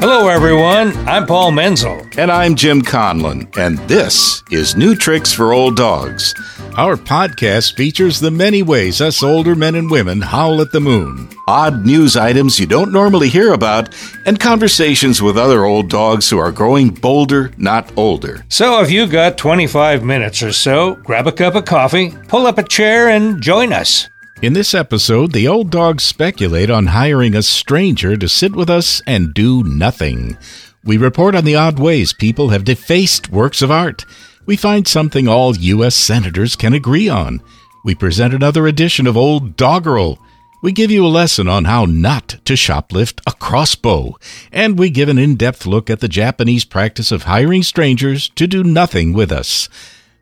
Hello, everyone. I'm Paul Menzel. And I'm Jim Conlon, and this is New Tricks for Old Dogs. Our podcast features the many ways us older men and women howl at the moon, odd news items you don't normally hear about, and conversations with other old dogs who are growing bolder, not older. So if you've got 25 minutes or so, grab a cup of coffee, pull up a chair, and join us. In this episode, the old dogs speculate on hiring a stranger to sit with us and do nothing. We report on the odd ways people have defaced works of art. We find something all U.S. senators can agree on. We present another edition of Old Doggerel. We give you a lesson on how not to shoplift a crossbow. And we give an in depth look at the Japanese practice of hiring strangers to do nothing with us.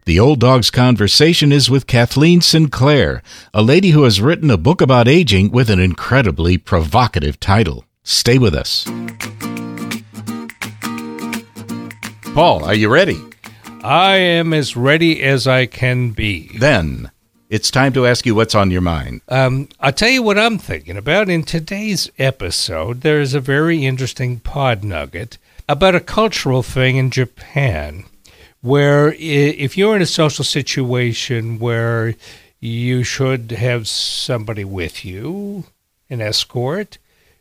The Old Dog's conversation is with Kathleen Sinclair, a lady who has written a book about aging with an incredibly provocative title. Stay with us. Paul, are you ready? I am as ready as I can be. Then it's time to ask you what's on your mind. Um, I'll tell you what I'm thinking about. In today's episode, there's a very interesting pod nugget about a cultural thing in Japan where if you're in a social situation where you should have somebody with you, an escort,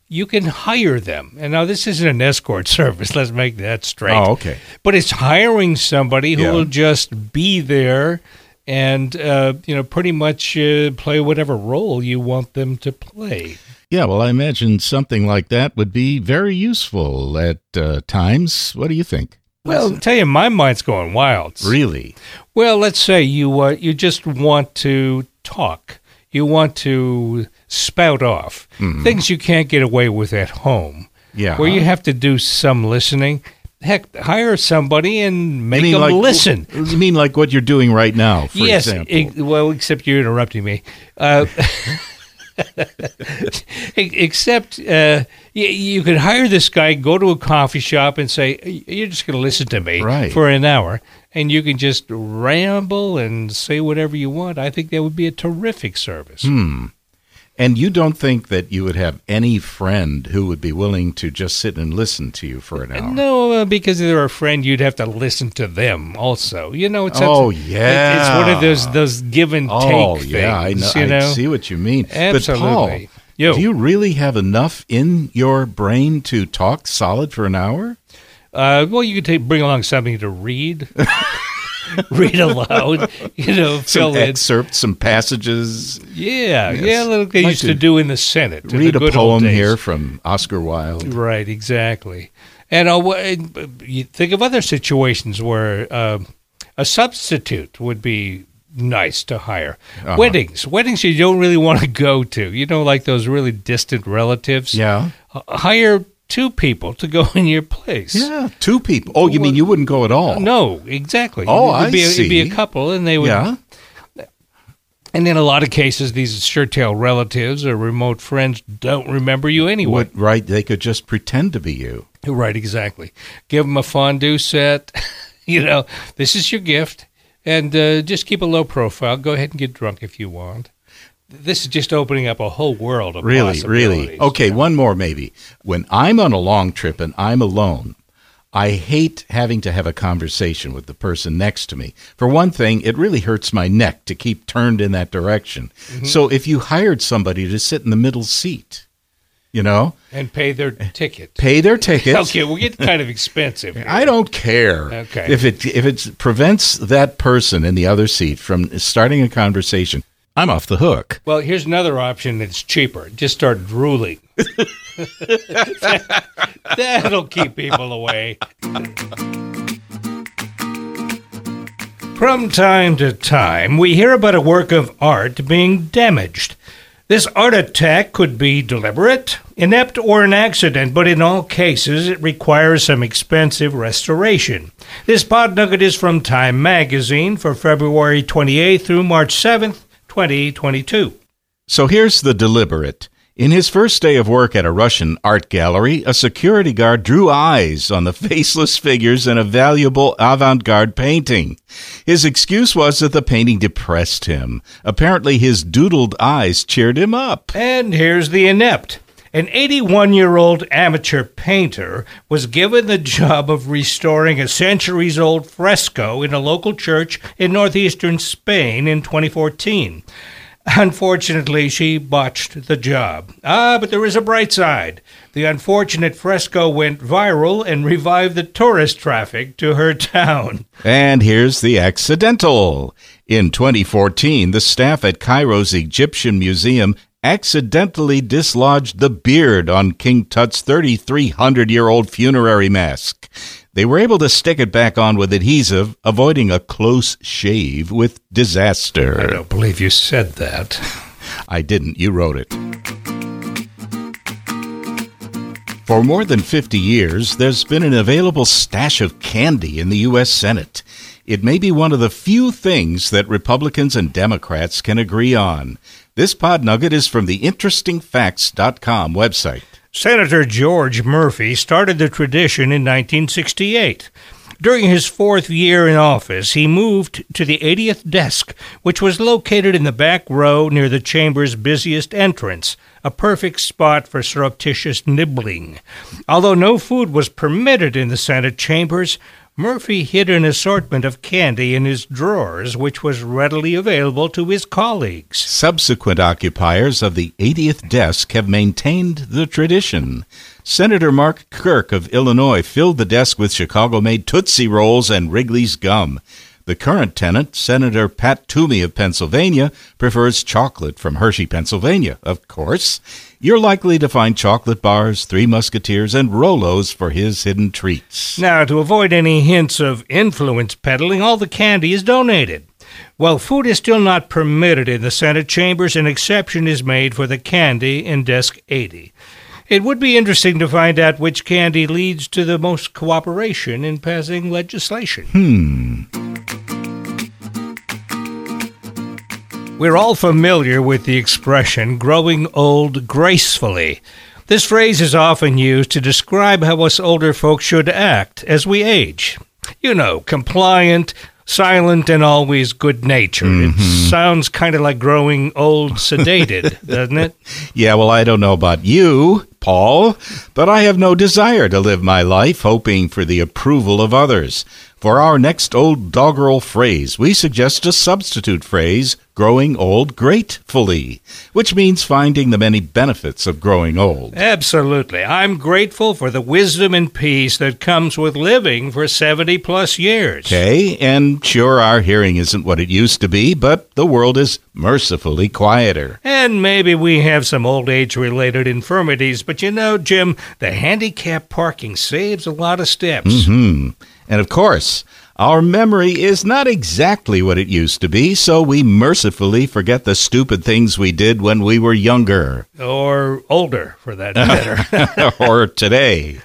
you can hire them. And now this isn't an escort service. Let's make that straight. Oh, okay. But it's hiring somebody who Yeah. will just be there and uh, you know pretty much uh, play whatever role you want them to play. Yeah, well, I imagine something like that would be very useful at uh, times. What do you think? Well, I'll tell you, my mind's going wild. Really? Well, let's say you uh, you just want to talk. You want to spout off things you can't get away with at home, Mm-hmm. Yeah. where you have to do some listening. Heck, hire somebody and make them like- listen. You mean like what you're doing right now, for yes, well, except you're interrupting me. Uh, except uh, you, you could hire this guy, go to a coffee shop, and say, "You're just going to listen to me Right. for an hour," and you can just ramble and say whatever you want. I think that would be a terrific service. Hmm. And you don't think that you would have any friend who would be willing to just sit and listen to you for an hour? No, uh, because if they're a friend, you'd have to listen to them also. You know, it's Oh, it's- yeah. it's one of those those give and take Oh, things. yeah, I know. You know, I see what you mean. Absolutely. But Paul, Yo. do you really have enough in your brain to talk solid for an hour? Uh, well, you could take, bring along something to read, read aloud. You know, Some fill in. excerpts, some passages. Yeah, Yes. yeah, like they Like used to to do in the Senate. in the Read a poem here from Oscar Wilde. Right, exactly. And uh, you think of other situations where uh, a substitute would be nice to hire. Uh-huh. Weddings, weddings you don't really want to go to. You know, like those really distant relatives. Yeah. H- hire two people to go in your place. Yeah, two people. Oh, you mean you wouldn't go at all? No, exactly. Oh, it'd I be a, It'd be a couple, and they would. Yeah. And in a lot of cases, these sure-tail relatives or remote friends don't remember you anyway. What, right? They could just pretend to be you. Right, exactly. Give them a fondue set. you know, this is your gift, and uh, just keep a low profile. Go ahead and get drunk if you want. This is just opening up a whole world of Really, really. Okay, one more maybe. When I'm on a long trip and I'm alone, I hate having to have a conversation with the person next to me. For one thing, it really hurts my neck to keep turned in that direction. Mm-hmm. So if you hired somebody to sit in the middle seat, you know, and pay their ticket. pay their ticket. Okay, we'll get kind of expensive. here. I don't care Okay. if it if it prevents that person in the other seat from starting a conversation. I'm off the hook. Well, here's another option that's cheaper. Just start drooling. That'll keep people away. From time to time, we hear about a work of art being damaged. This art attack could be deliberate, inept, or an accident, but in all cases, it requires some expensive restoration. This pod nugget is from Time magazine for February 28th through March 7th, 2022. So here's the deliberate. In his first day of work at a Russian art gallery, a security guard drew eyes on the faceless figures in a valuable avant garde painting. His excuse was that the painting depressed him. Apparently, his doodled eyes cheered him up. And here's the inept. An 81 year old amateur painter was given the job of restoring a centuries old fresco in a local church in northeastern Spain in 2014. Unfortunately, she botched the job. Ah, but there is a bright side. The unfortunate fresco went viral and revived the tourist traffic to her town. And here's the accidental. In 2014, the staff at Cairo's Egyptian Museum accidentally dislodged the beard on King Tut's 3,300 year old funerary mask. They were able to stick it back on with adhesive, avoiding a close shave with disaster. I don't believe you said that. I didn't. You wrote it. For more than 50 years, there's been an available stash of candy in the U.S. Senate. It may be one of the few things that Republicans and Democrats can agree on. This pod nugget is from the InterestingFacts.com website. Senator George Murphy started the tradition in 1968. During his fourth year in office, he moved to the 80th desk, which was located in the back row near the chamber's busiest entrance, a perfect spot for surreptitious nibbling. Although no food was permitted in the Senate chambers, Murphy hid an assortment of candy in his drawers, which was readily available to his colleagues. Subsequent occupiers of the 80th desk have maintained the tradition. Senator Mark Kirk of Illinois filled the desk with Chicago made Tootsie Rolls and Wrigley's gum. The current tenant, Senator Pat Toomey of Pennsylvania, prefers chocolate from Hershey, Pennsylvania, of course. You're likely to find chocolate bars, Three Musketeers, and Rolos for his hidden treats. Now, to avoid any hints of influence peddling, all the candy is donated. While food is still not permitted in the Senate chambers, an exception is made for the candy in Desk 80. It would be interesting to find out which candy leads to the most cooperation in passing legislation. Hmm. We're all familiar with the expression growing old gracefully. This phrase is often used to describe how us older folks should act as we age. You know, compliant, silent, and always good natured. Mm-hmm. It sounds kind of like growing old sedated, doesn't it? Yeah, well, I don't know about you, Paul, but I have no desire to live my life hoping for the approval of others. For our next old doggerel phrase, we suggest a substitute phrase, growing old gratefully, which means finding the many benefits of growing old. Absolutely. I'm grateful for the wisdom and peace that comes with living for 70 plus years. Okay, and sure, our hearing isn't what it used to be, but the world is mercifully quieter. And maybe we have some old age related infirmities, but you know, Jim, the handicap parking saves a lot of steps. Hmm. And of course, our memory is not exactly what it used to be, so we mercifully forget the stupid things we did when we were younger. Or older, for that matter. or today.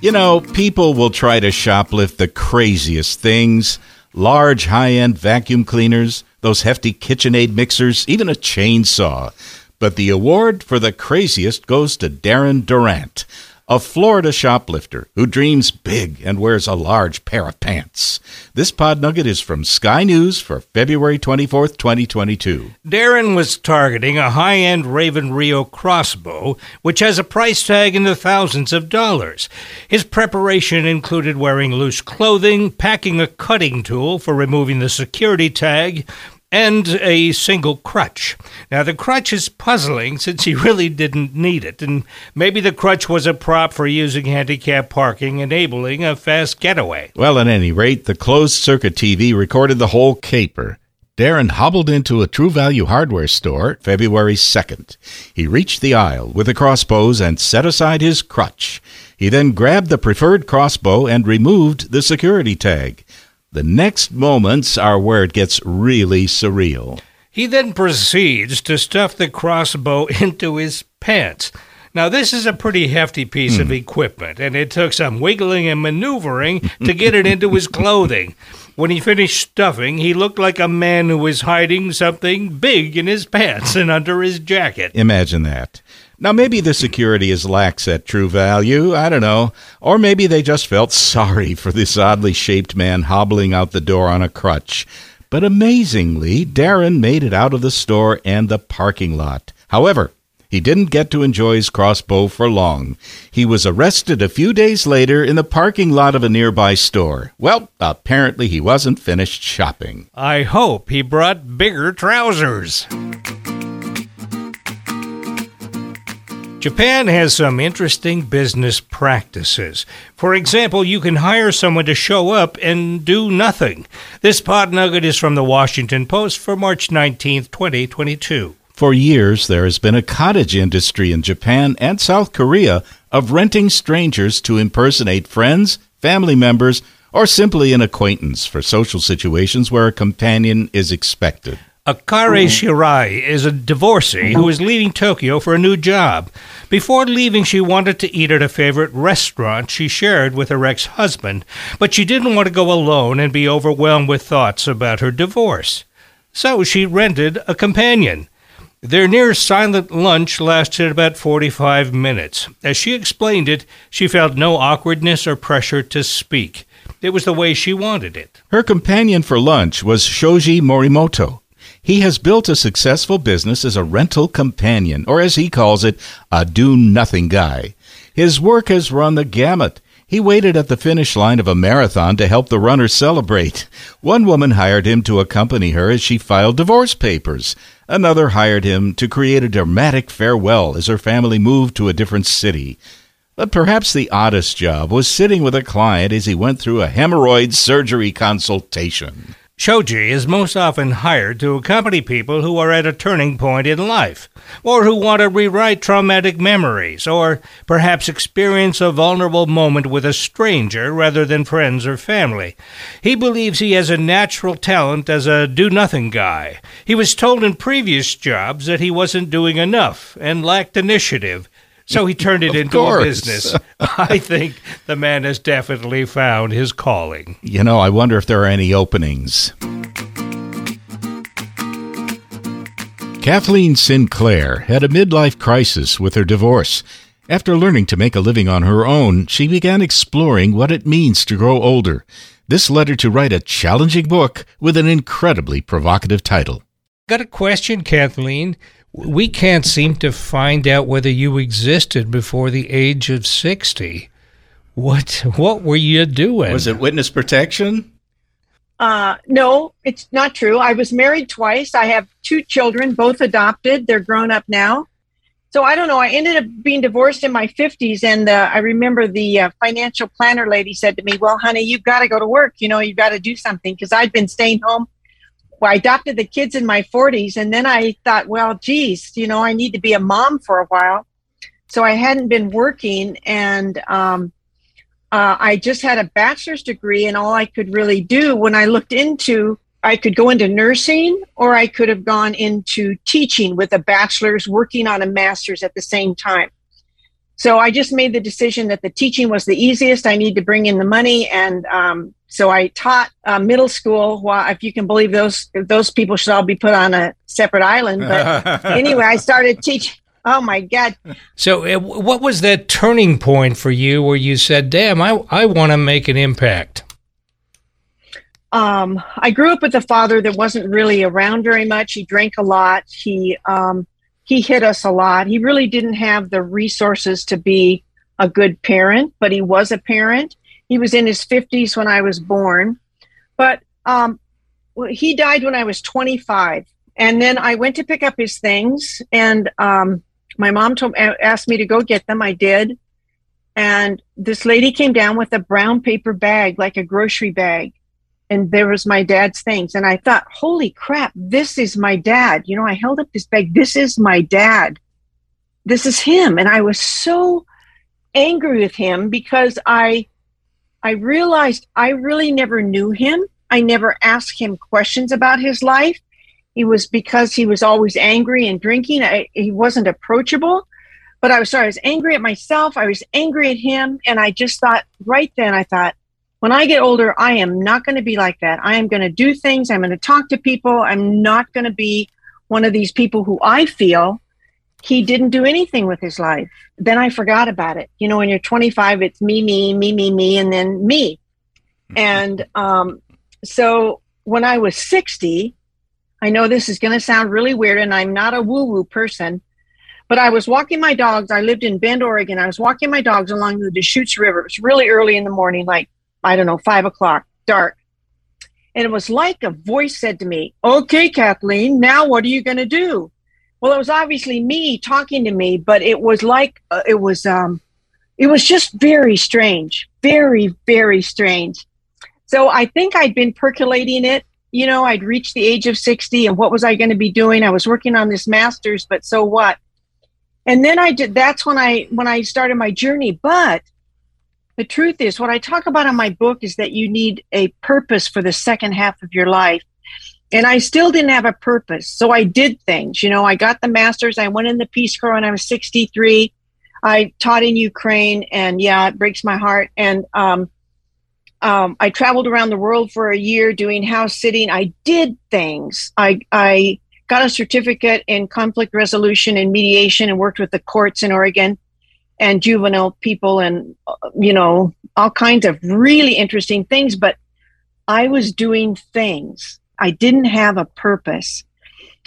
You know, people will try to shoplift the craziest things large high end vacuum cleaners, those hefty KitchenAid mixers, even a chainsaw. But the award for the craziest goes to Darren Durant a Florida shoplifter who dreams big and wears a large pair of pants. This pod nugget is from Sky News for February 24th, 2022. Darren was targeting a high end Raven Rio crossbow, which has a price tag in the thousands of dollars. His preparation included wearing loose clothing, packing a cutting tool for removing the security tag, and a single crutch. Now, the crutch is puzzling since he really didn't need it, and maybe the crutch was a prop for using handicap parking, enabling a fast getaway. Well, at any rate, the closed circuit TV recorded the whole caper. Darren hobbled into a True Value hardware store February 2nd. He reached the aisle with the crossbows and set aside his crutch. He then grabbed the preferred crossbow and removed the security tag. The next moments are where it gets really surreal. He then proceeds to stuff the crossbow into his pants. Now, this is a pretty hefty piece Hmm. of equipment, and it took some wiggling and maneuvering to get it into his clothing. When he finished stuffing, he looked like a man who was hiding something big in his pants and under his jacket. Imagine that. Now, maybe the security is lax at True Value. I don't know. Or maybe they just felt sorry for this oddly shaped man hobbling out the door on a crutch. But amazingly, Darren made it out of the store and the parking lot. However, he didn't get to enjoy his crossbow for long. He was arrested a few days later in the parking lot of a nearby store. Well, apparently he wasn't finished shopping. I hope he brought bigger trousers. Japan has some interesting business practices. For example, you can hire someone to show up and do nothing. This pod nugget is from the Washington Post for March 19th, 2022. For years, there has been a cottage industry in Japan and South Korea of renting strangers to impersonate friends, family members, or simply an acquaintance for social situations where a companion is expected. Akare hmm. Shirai is a divorcee who hmm. is leaving Tokyo for a new job. Before leaving, she wanted to eat at a favorite restaurant she shared with her ex husband, but she didn't want to go alone and be overwhelmed with thoughts about her divorce. So she rented a companion. Their near silent lunch lasted about 45 minutes. As she explained it, she felt no awkwardness or pressure to speak. It was the way she wanted it. Her companion for lunch was Shoji Morimoto. He has built a successful business as a rental companion, or as he calls it, a do nothing guy. His work has run the gamut. He waited at the finish line of a marathon to help the runners celebrate. One woman hired him to accompany her as she filed divorce papers. Another hired him to create a dramatic farewell as her family moved to a different city. But perhaps the oddest job was sitting with a client as he went through a hemorrhoid surgery consultation. Shoji is most often hired to accompany people who are at a turning point in life, or who want to rewrite traumatic memories, or perhaps experience a vulnerable moment with a stranger rather than friends or family. He believes he has a natural talent as a do nothing guy. He was told in previous jobs that he wasn't doing enough and lacked initiative, so he turned it into course. a business. I think the man has definitely found his calling. You know, I wonder if there are any openings. Kathleen Sinclair had a midlife crisis with her divorce. After learning to make a living on her own, she began exploring what it means to grow older. This led her to write a challenging book with an incredibly provocative title. Got a question, Kathleen. We can't seem to find out whether you existed before the age of 60. What what were you doing? Was it witness protection? Uh, no, it's not true. I was married twice. I have two children, both adopted. They're grown up now. So I don't know. I ended up being divorced in my 50s. And uh, I remember the uh, financial planner lady said to me, Well, honey, you've got to go to work. You know, you've got to do something because I'd been staying home. Well, I adopted the kids in my 40s. And then I thought, well, geez, you know, I need to be a mom for a while. So I hadn't been working. And um, uh, I just had a bachelor's degree, and all I could really do when I looked into, I could go into nursing or I could have gone into teaching with a bachelor's, working on a master's at the same time. So I just made the decision that the teaching was the easiest. I need to bring in the money, and um, so I taught uh, middle school. Well, if you can believe those those people should all be put on a separate island. But anyway, I started teaching. Oh my God. So, uh, what was that turning point for you where you said, damn, I, I want to make an impact? Um, I grew up with a father that wasn't really around very much. He drank a lot. He, um, he hit us a lot. He really didn't have the resources to be a good parent, but he was a parent. He was in his 50s when I was born. But um, he died when I was 25. And then I went to pick up his things, and um, my mom told, asked me to go get them. I did. And this lady came down with a brown paper bag, like a grocery bag. And there was my dad's things. And I thought, holy crap, this is my dad. You know, I held up this bag. This is my dad. This is him. And I was so angry with him because I I realized I really never knew him. I never asked him questions about his life. He was because he was always angry and drinking. I, he wasn't approachable. But I was sorry, I was angry at myself. I was angry at him. And I just thought right then, I thought, when I get older, I am not going to be like that. I am going to do things. I'm going to talk to people. I'm not going to be one of these people who I feel he didn't do anything with his life. Then I forgot about it. You know, when you're 25, it's me, me, me, me, me, and then me. And um, so when I was 60, I know this is going to sound really weird and I'm not a woo woo person, but I was walking my dogs. I lived in Bend, Oregon. I was walking my dogs along the Deschutes River. It was really early in the morning, like, I don't know, five o'clock, dark. And it was like a voice said to me, Okay, Kathleen, now what are you going to do? Well, it was obviously me talking to me, but it was like, uh, it was, um, it was just very strange, very, very strange. So I think I'd been percolating it. You know, I'd reached the age of 60 and what was I going to be doing? I was working on this master's, but so what? And then I did, that's when I, when I started my journey. But the truth is, what I talk about in my book is that you need a purpose for the second half of your life. And I still didn't have a purpose. So I did things. You know, I got the master's. I went in the Peace Corps when I was 63. I taught in Ukraine. And yeah, it breaks my heart. And um, um, I traveled around the world for a year doing house sitting. I did things. I, I got a certificate in conflict resolution and mediation and worked with the courts in Oregon and juvenile people and you know all kinds of really interesting things but i was doing things. I didn't have a purpose.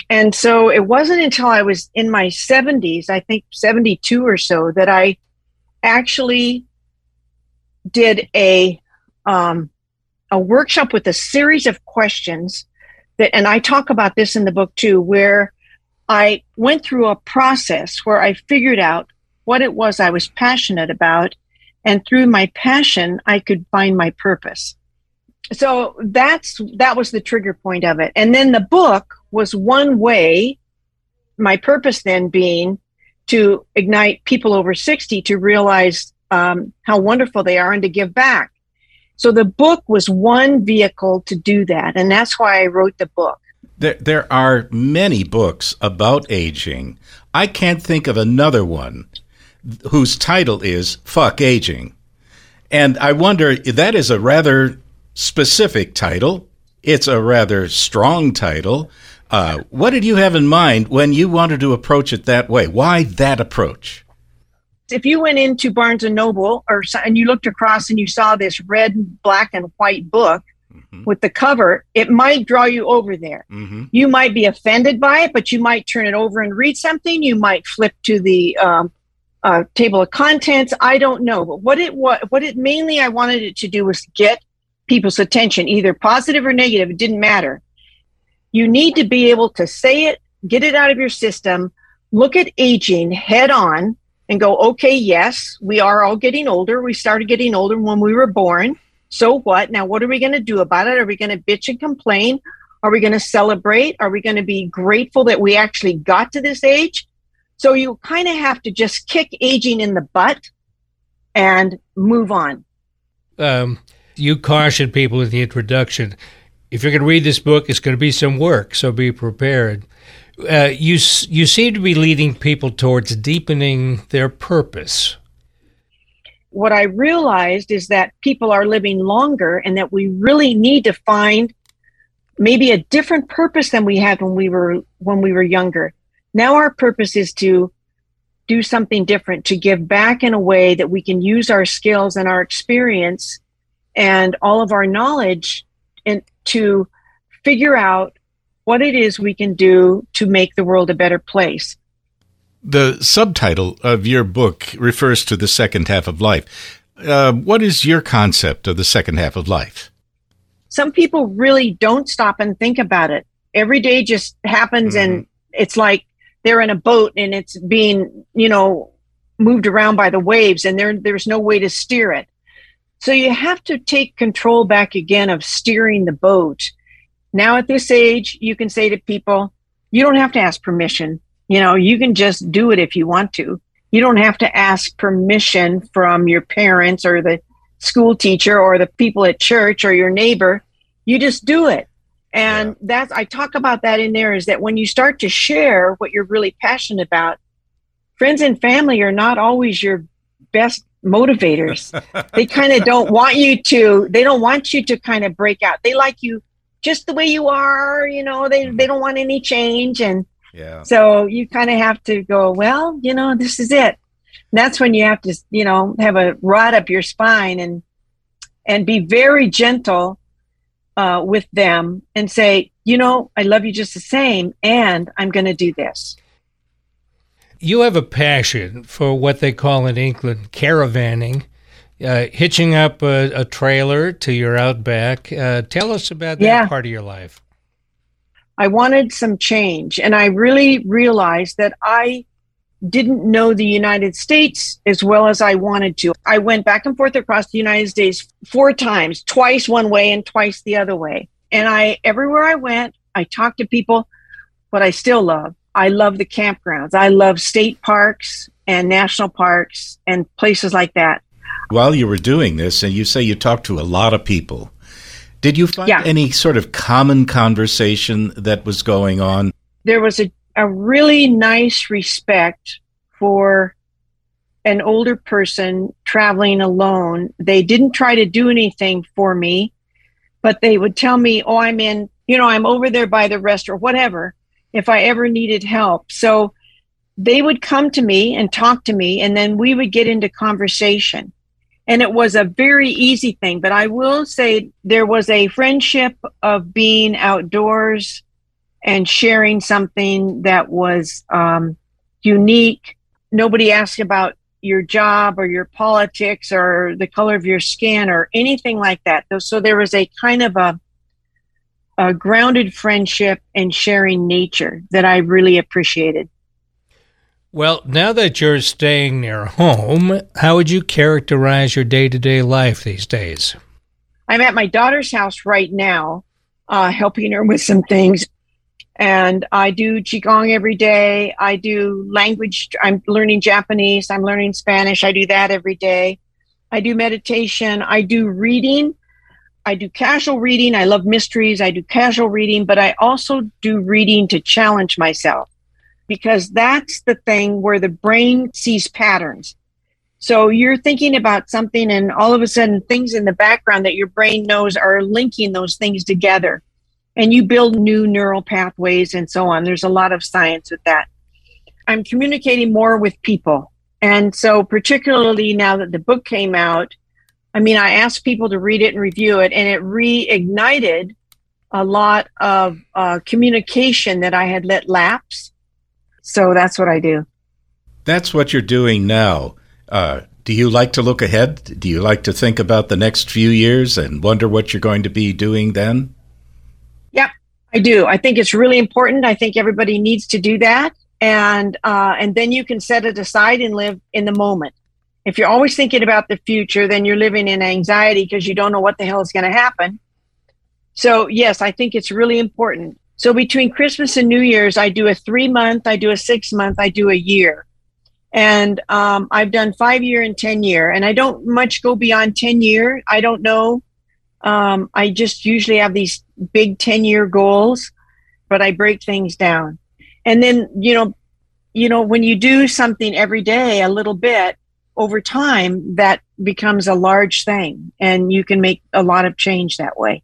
And so it wasn't until i was in my 70s i think 72 or so that i actually did a um, a workshop with a series of questions that and i talk about this in the book too where i went through a process where i figured out what it was I was passionate about. And through my passion, I could find my purpose. So that's, that was the trigger point of it. And then the book was one way, my purpose then being to ignite people over 60 to realize um, how wonderful they are and to give back. So the book was one vehicle to do that. And that's why I wrote the book. There, there are many books about aging. I can't think of another one whose title is Fuck Aging. And I wonder, that is a rather specific title. It's a rather strong title. Uh, what did you have in mind when you wanted to approach it that way? Why that approach? If you went into Barnes and Noble or and you looked across and you saw this red, black, and white book mm-hmm. with the cover, it might draw you over there. Mm-hmm. You might be offended by it, but you might turn it over and read something. You might flip to the um, uh, table of contents. I don't know, but what it what what it mainly I wanted it to do was get people's attention, either positive or negative. It didn't matter. You need to be able to say it, get it out of your system, look at aging head on, and go, okay, yes, we are all getting older. We started getting older when we were born. So what? Now, what are we going to do about it? Are we going to bitch and complain? Are we going to celebrate? Are we going to be grateful that we actually got to this age? So you kind of have to just kick aging in the butt and move on. Um, you caution people in the introduction if you're going to read this book, it's going to be some work, so be prepared. Uh, you you seem to be leading people towards deepening their purpose. What I realized is that people are living longer, and that we really need to find maybe a different purpose than we had when we were when we were younger. Now our purpose is to do something different, to give back in a way that we can use our skills and our experience and all of our knowledge and to figure out what it is we can do to make the world a better place. The subtitle of your book refers to the second half of life. Uh, what is your concept of the second half of life? Some people really don't stop and think about it. Every day just happens, mm-hmm. and it's like they're in a boat and it's being, you know, moved around by the waves and there there's no way to steer it. So you have to take control back again of steering the boat. Now at this age, you can say to people, you don't have to ask permission. You know, you can just do it if you want to. You don't have to ask permission from your parents or the school teacher or the people at church or your neighbor. You just do it. And yeah. that's, I talk about that in there is that when you start to share what you're really passionate about, friends and family are not always your best motivators. they kind of don't want you to, they don't want you to kind of break out. They like you just the way you are, you know, they, mm-hmm. they don't want any change. And yeah. so you kind of have to go, well, you know, this is it. And that's when you have to, you know, have a rod up your spine and, and be very gentle uh, with them and say, you know, I love you just the same, and I'm going to do this. You have a passion for what they call in England caravanning, uh, hitching up a, a, trailer to your outback. Uh, tell us about that yeah. part of your life. I wanted some change, and I really realized that I didn't know the United States as well as I wanted to. I went back and forth across the United States four times, twice one way and twice the other way. And I everywhere I went, I talked to people, but I still love. I love the campgrounds. I love state parks and national parks and places like that. While you were doing this, and you say you talked to a lot of people, did you find yeah. any sort of common conversation that was going on? There was a a really nice respect for an older person traveling alone. They didn't try to do anything for me, but they would tell me, Oh, I'm in, you know, I'm over there by the rest or whatever, if I ever needed help. So they would come to me and talk to me, and then we would get into conversation. And it was a very easy thing. But I will say there was a friendship of being outdoors and sharing something that was um, unique. Nobody asked about your job or your politics or the color of your skin or anything like that. So there was a kind of a, a grounded friendship and sharing nature that I really appreciated. Well, now that you're staying near home, how would you characterize your day to day life these days? I'm at my daughter's house right now, uh, helping her with some things and I do qigong every day. I do language. I'm learning Japanese. I'm learning Spanish. I do that every day. I do meditation. I do reading. I do casual reading. I love mysteries. I do casual reading, but I also do reading to challenge myself because that's the thing where the brain sees patterns. So you're thinking about something and all of a sudden things in the background that your brain knows are linking those things together and you build new neural pathways and so on. There's a lot of science with that. I'm communicating more with people. And so, particularly now that the book came out, I mean, I asked people to read it and review it, and it reignited a lot of uh, communication that I had let lapse. So that's what I do. That's what you're doing now. Uh, do you like to look ahead? Do you like to think about the next few years and wonder what you're going to be doing then? I do. I think it's really important. I think everybody needs to do that, and uh, and then you can set it aside and live in the moment. If you're always thinking about the future, then you're living in anxiety because you don't know what the hell is going to happen. So yes, I think it's really important. So between Christmas and New Year's, I do a three month, I do a six month, I do a year, and um, I've done five year and ten year, and I don't much go beyond ten year. I don't know um, I just usually have these big 10 year goals, but I break things down. And then, you know, you know, when you do something every day, a little bit over time, that becomes a large thing and you can make a lot of change that way.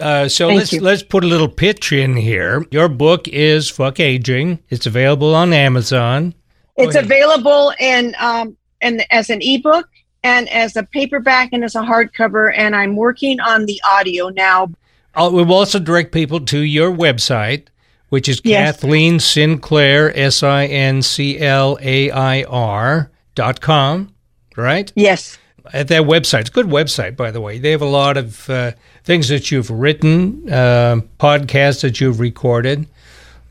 Uh, so Thank let's you. let's put a little pitch in here. Your book is Fuck Aging. It's available on Amazon. Go it's ahead. available in um, and as an ebook and as a paperback and as a hardcover. And I'm working on the audio now. I'll, we'll also direct people to your website, which is yes. Kathleen Sinclair, S I N C L A I R dot com, right? Yes. At that website. It's a good website, by the way. They have a lot of uh, things that you've written, uh, podcasts that you've recorded.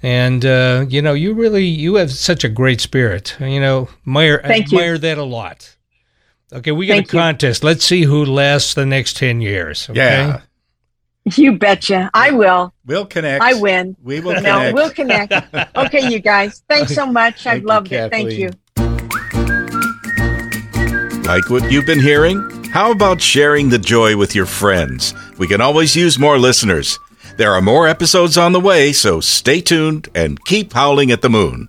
And uh, you know, you really you have such a great spirit. You know, admire, Thank admire you. that a lot. Okay, we got Thank a contest. You. Let's see who lasts the next 10 years. Okay? Yeah. You betcha. I will. We'll connect. I win. We will connect. No, we'll connect. okay, you guys. Thanks so much. I've loved you, it. Thank you. Like what you've been hearing? How about sharing the joy with your friends? We can always use more listeners. There are more episodes on the way, so stay tuned and keep howling at the moon.